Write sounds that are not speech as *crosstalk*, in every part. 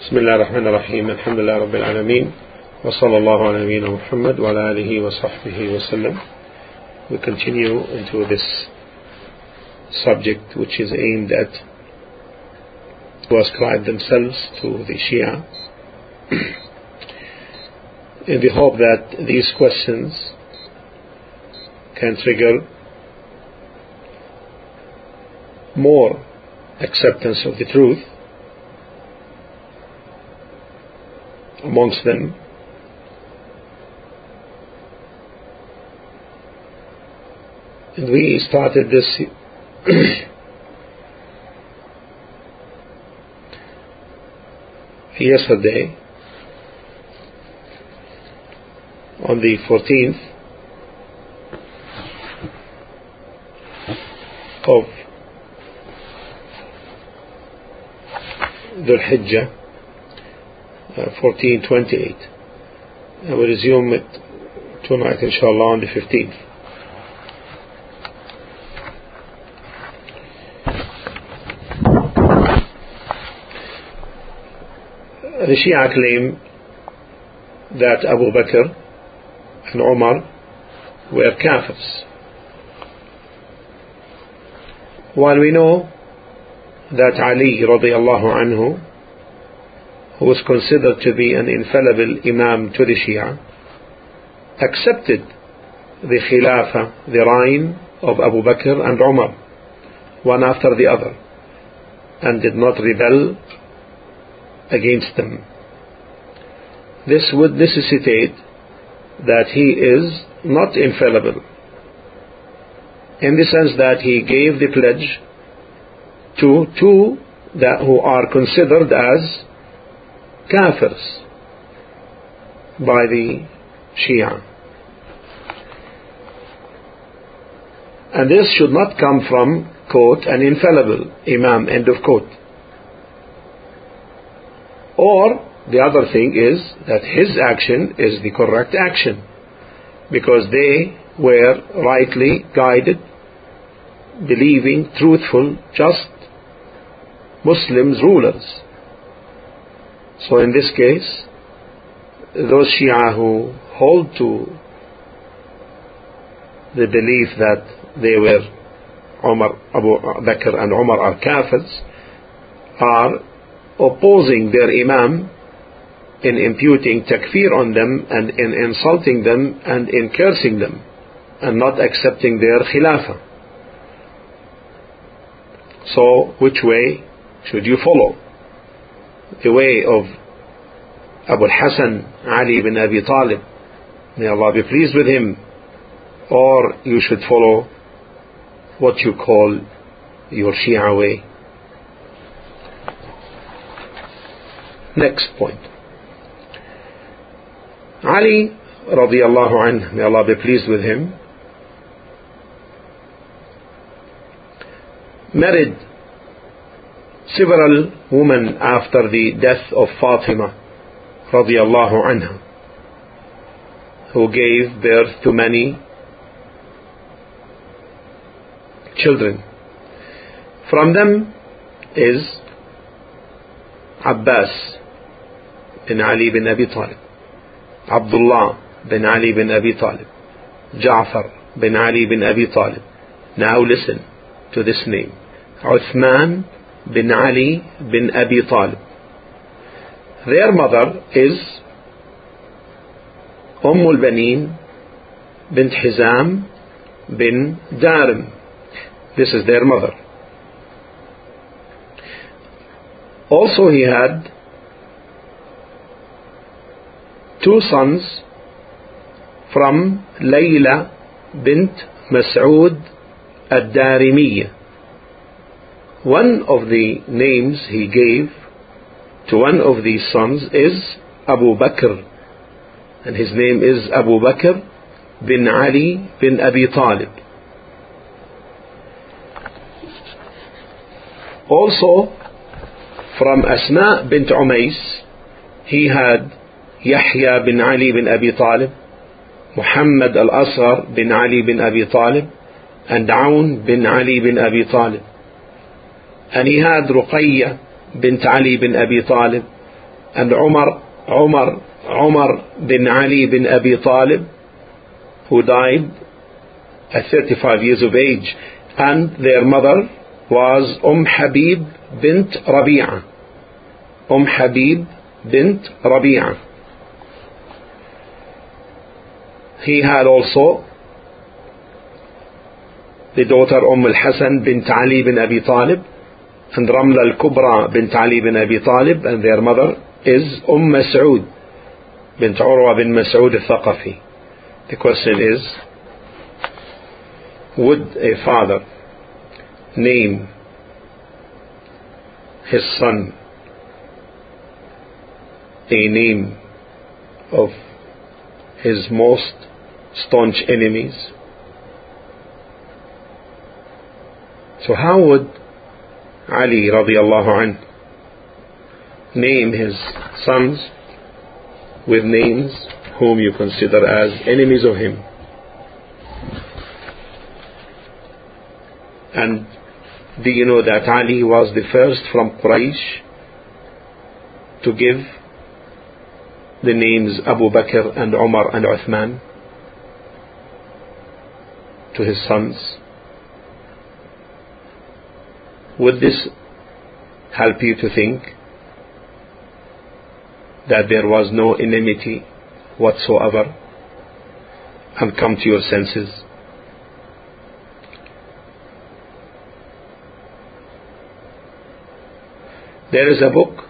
بسم الله الرحمن الرحيم الحمد لله رب العالمين وصلى الله على نبينا محمد وعلى آله وصحبه وسلم We continue into this subject which is aimed at to ascribe themselves to the Shia in the hope that these questions can trigger more acceptance of the truth amongst them. And we started this *clears throat* yesterday on the 14th of Dhul Hijjah Uh, 1428 and we resume it tonight inshallah on the 15th the Shia claim that Abu Bakr and Umar were kafirs. While we know that Ali radiallahu anhu, who was considered to be an infallible Imam to the Shia, accepted the Khilafah, the reign of Abu Bakr and Umar, one after the other, and did not rebel against them. This would necessitate that he is not infallible in the sense that he gave the pledge to two that who are considered as kafirs by the Shia. And this should not come from, quote, an infallible Imam, end of quote. Or the other thing is that his action is the correct action because they were rightly guided, believing, truthful, just Muslims rulers. So in this case, those Shia who hold to the belief that they were Umar, Abu Bakr and Umar are kafirs are opposing their Imam in imputing takfir on them and in insulting them and in cursing them and not accepting their khilafah. So, which way should you follow? The way of Abu al-Hasan Ali bin Abi Talib, may Allah be pleased with him, or you should follow what you call your Shia way. Next point. Ali radiallahu anhu, may Allah be pleased with him, married several women after the death of Fatima radiallahu anha, who gave birth to many children. From them is Abbas bin Ali bin Abi Talib, Abdullah bin Ali bin Abi Talib, Ja'far bin Ali bin Abi Talib. Now listen to this name. Uthman bin Ali bin Abi Talib. Their mother is Umm al-Banin bint Hizam bin Darim. This is their mother. Also he had two sons from Layla bint Mas'ud ad-Darimiyya. One of the names he gave to one of these sons is Abu Bakr and his name is Abu Bakr bin Ali bin Abi Talib. Also from Asma bint Umais he had Yahya bin Ali bin Abi Talib, Muhammad al-Asghar bin Ali bin Abi Talib, and Aun bin Ali bin Abi Talib. And he had Ruqayya bint Ali bin Abi Talib, and Umar, Umar, Umar bin Ali bin Abi Talib, who died at 35 years of age, and their mother was Umm Habib bint Rabi'a. Umm Habib bint Rabi'a. He had also the daughter Umm al-Hasan bint Ali bin Abi Talib and Ramla al-Kubra bint Ali bin Abi Talib and their mother is Umm Mas'ud bint Urwa bin Mas'ud al-Thaqafi. The question is, would a father name his son a name of his most staunch enemies? So how would Ali radiallahu anh name his sons with names whom you consider as enemies of him? And do you know that Ali was the first from Quraysh to give the names Abu Bakr and Umar and Uthman to his sons? Would this help you to think that there was no enmity whatsoever and come to your senses? There is a book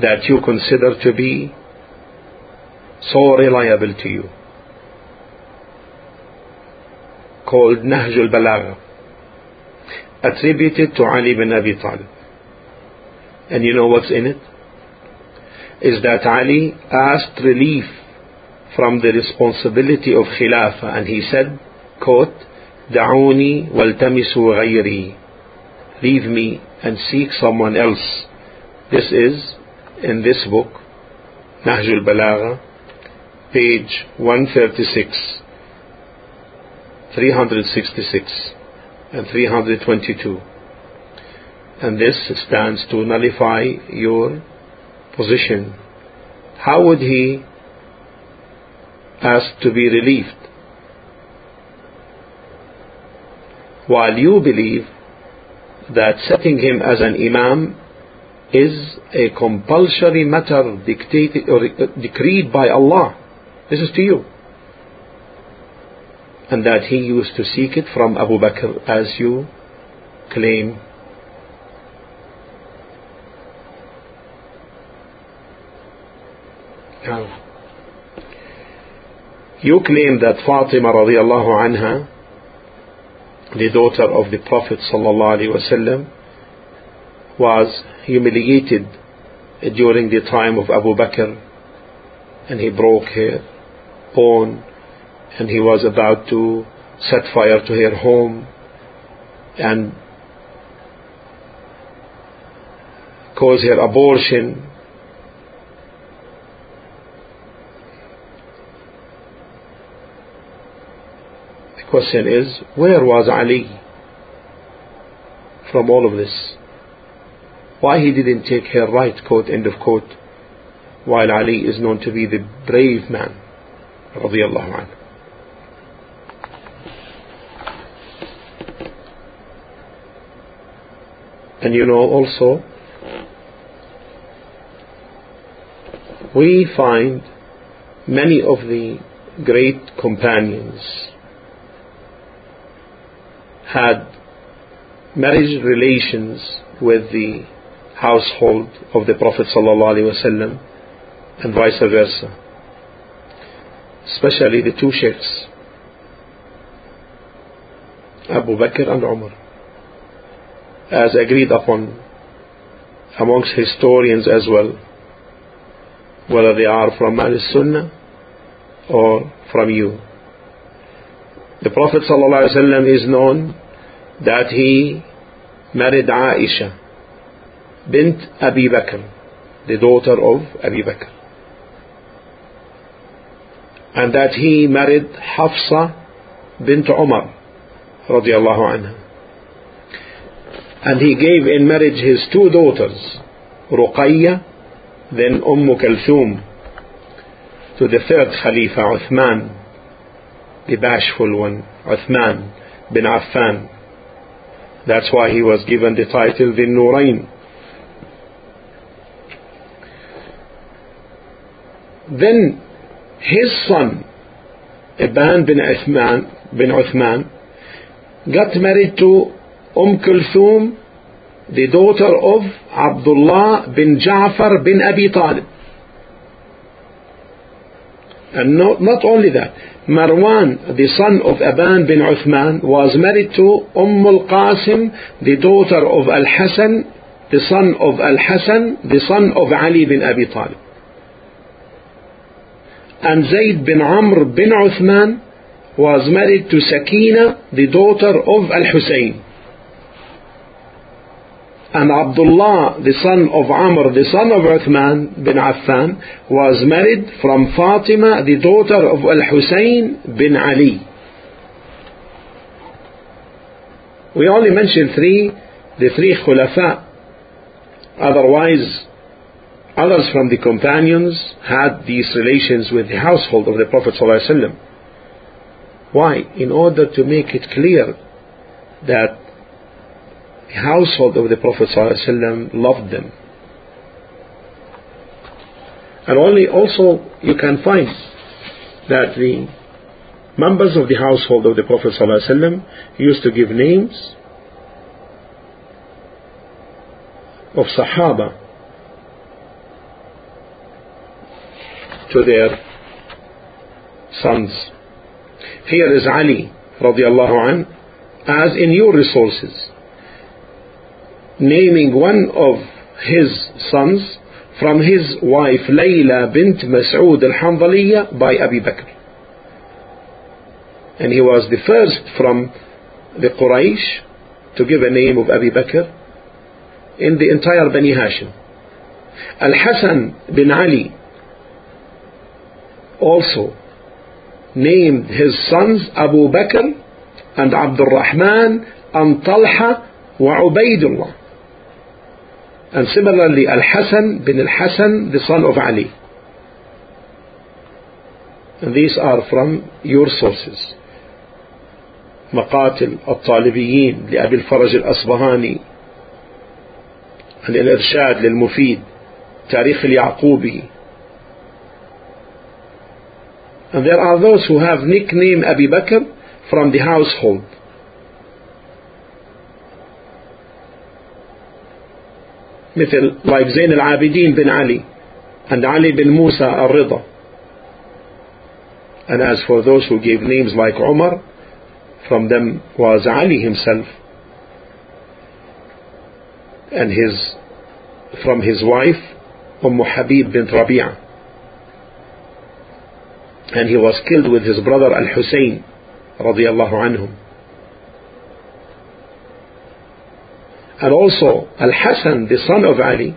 that you consider to be so reliable to you called Nahj al-Balagha attributed to Ali bin Abi Talib. And you know what's in it? Is that Ali asked relief from the responsibility of Khilafah and he said, quote, دعوني والتمسوا غيري Leave me and seek someone else. This is in this book, Nahjul Balagha, page 136, 366 and 322. And this stands to nullify your position. How would he ask to be relieved? While you believe that setting him as an imam is a compulsory matter dictated or uh, decreed by Allah. This is to you and that he used to seek it from Abu Bakr as you claim. Now, you claim that Fatima radiallahu anha, the daughter of the Prophet sallallahu alaihi wasallam, was humiliated during the time of Abu Bakr and he broke her bone and he was about to set fire to her home and cause her abortion. The question is, where was Ali from all of this? Why he didn't take her right, quote, end of quote, while Ali is known to be the brave man, radiallahu anhu. And you know also, we find many of the great companions had marriage relations with the household of the Prophet ﷺ and vice versa. Especially the two sheikhs, Abu Bakr and Umar as agreed upon amongst historians as well, whether they are from Al Sunnah or from you. The Prophet ﷺ is known that he married Aisha bint Abi Bakr, the daughter of Abi Bakr. And that he married Hafsa bint Umar radiallahu anha and he gave in marriage his two daughters, Ruqayya then Umm Kulthum to the third Khalifa Uthman, the bashful one, Uthman bin Affan. That's why he was given the title the Nurain. Then his son, Aban bin Uthman, bin Uthman, got married to Umm Kulthum, the daughter of Abdullah bin Ja'far bin Abi Talib. And not, not only that, Marwan, the son of Aban bin Uthman, was married to Umm al-Qasim, the daughter of Al-Hasan, the son of Al-Hasan, the son of Ali bin Abi Talib. And Zayd bin Amr bin Uthman was married to Sakina, the daughter of Al-Hussein. And Abdullah, the son of Amr, the son of Uthman bin Affan, was married from Fatima, the daughter of Al-Hussein bin Ali. We only mentioned three, the three khulafa. Otherwise, others from the companions had these relations with the household of the Prophet ﷺ. Why? In order to make it clear that household of the Prophet ﷺ loved them. And only also you can find that the members of the household of the Prophet ﷺ used to give names of Sahaba to their sons. Here is Ali radiallahu an, as in your resources naming one of his sons from his wife Layla bint Mas'ud al-Hanzaliya by Abi Bakr. And he was the first from the Quraysh to give a name of Abi Bakr in the entire Bani Hashim. Al-Hasan bin Ali also named his sons Abu Bakr and Abdul Rahman and Talha wa Ubaidullah. And similarly, Al-Hasan bin Al-Hasan, the son of Ali. And these are from your sources. مقاتل الطالبيين لأبي الفرج الأصبهاني الإرشاد للمفيد تاريخ اليعقوبي And there are those who have nickname Abi Bakr from the household. مثل like زين العابدين بن علي and Ali bin Musa al-Rida. And as for those who gave names like Umar, from them was Ali himself and his from his wife Umm Habib bint Rabi'ah and he was killed with his brother Al-Hussein radiallahu anhum and also Al-Hasan the son of Ali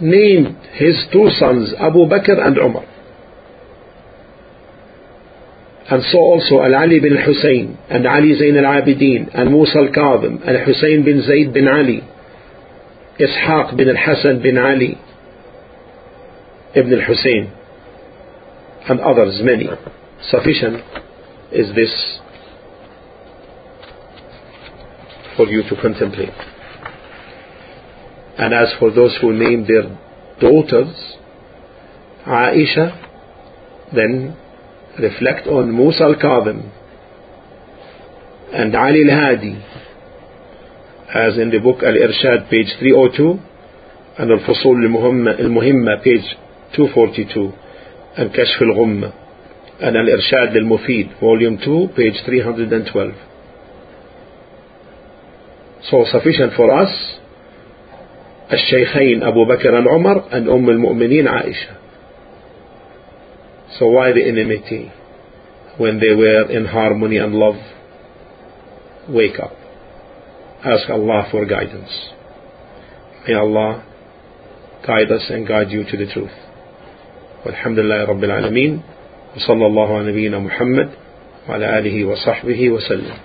named his two sons Abu Bakr and Umar. And so also Al-Ali bin Hussein and Ali Zain al-Abidin and Musa al-Kadhim and Hussein bin Zayd bin Ali Ishaq bin al-Hasan bin Ali Ibn al-Hussein and others many. Sufficient is this for you to contemplate. And as for those who name their daughters Aisha then reflect on Musa al-Kadhim and Ali al-Hadi as in the book Al-Irshad page 302 and Al-Fusul al-Muhimma page 242 and Kashf al-Ghumma and Al-Irshad al-Mufid volume 2 page 312 so sufficient for us الشيخين أبو بكر and Umar and Umm al-Mu'mineen Aisha So why the enmity when they were in harmony and love? Wake up. Ask Allah for guidance. May Allah guide us and guide you to the truth. والحمد لله رب العالمين وصلى الله على نبينا محمد وعلى آله وصحبه وسلم